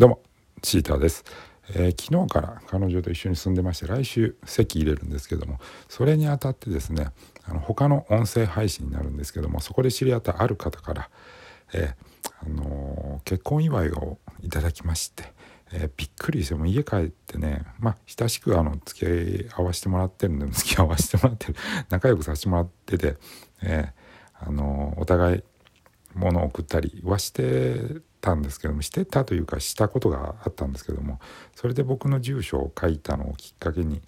どうもチーターです、えー、昨日から彼女と一緒に住んでまして来週籍入れるんですけどもそれにあたってですねあの他の音声配信になるんですけどもそこで知り合ったある方から、えー、あのー、結婚祝いをいただきまして、えー、びっくりしても家帰ってねまあ親しくあの付き合わせてもらってるんで付き合わせてもらってる仲良くさせてもらってて、えあのお互い物を送ったりはしてたんですけどもしてたというかしたことがあったんですけどもそれで僕の住所を書いたのをきっかけに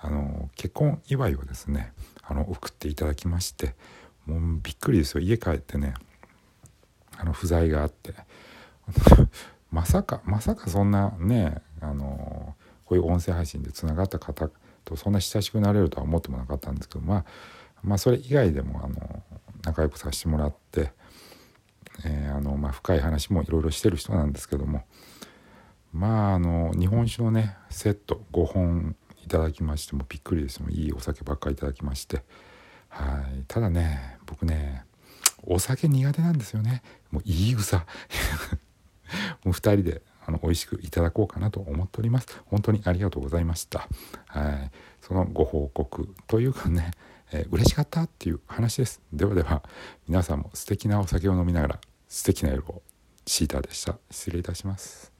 あの結婚祝いをですねあの送っていただきましてもうびっくりですよ。家帰ってねあの不在があって。まさかまさかそんなねあのこういう音声配信でつながった方とそんな親しくなれるとは思ってもなかったんですけどまあまあそれ以外でもあの仲良くさせてもらって、あのまあ、深い話もいろいろしてる人なんですけども。まああの日本酒のねセット5本いただきましてもびっくりですもいいお酒ばっかりいただきまして。はい。ただね僕ねお酒苦手なんですよね。もういい草。もう2人であの美味しくいただこうかなと思っております。本当にありがとうございました。はい。そのご報告というかねえー、嬉しかったっていう話です。ではでは皆さんも素敵なお酒を飲みながら素敵な夜をシーターでした。失礼いたします。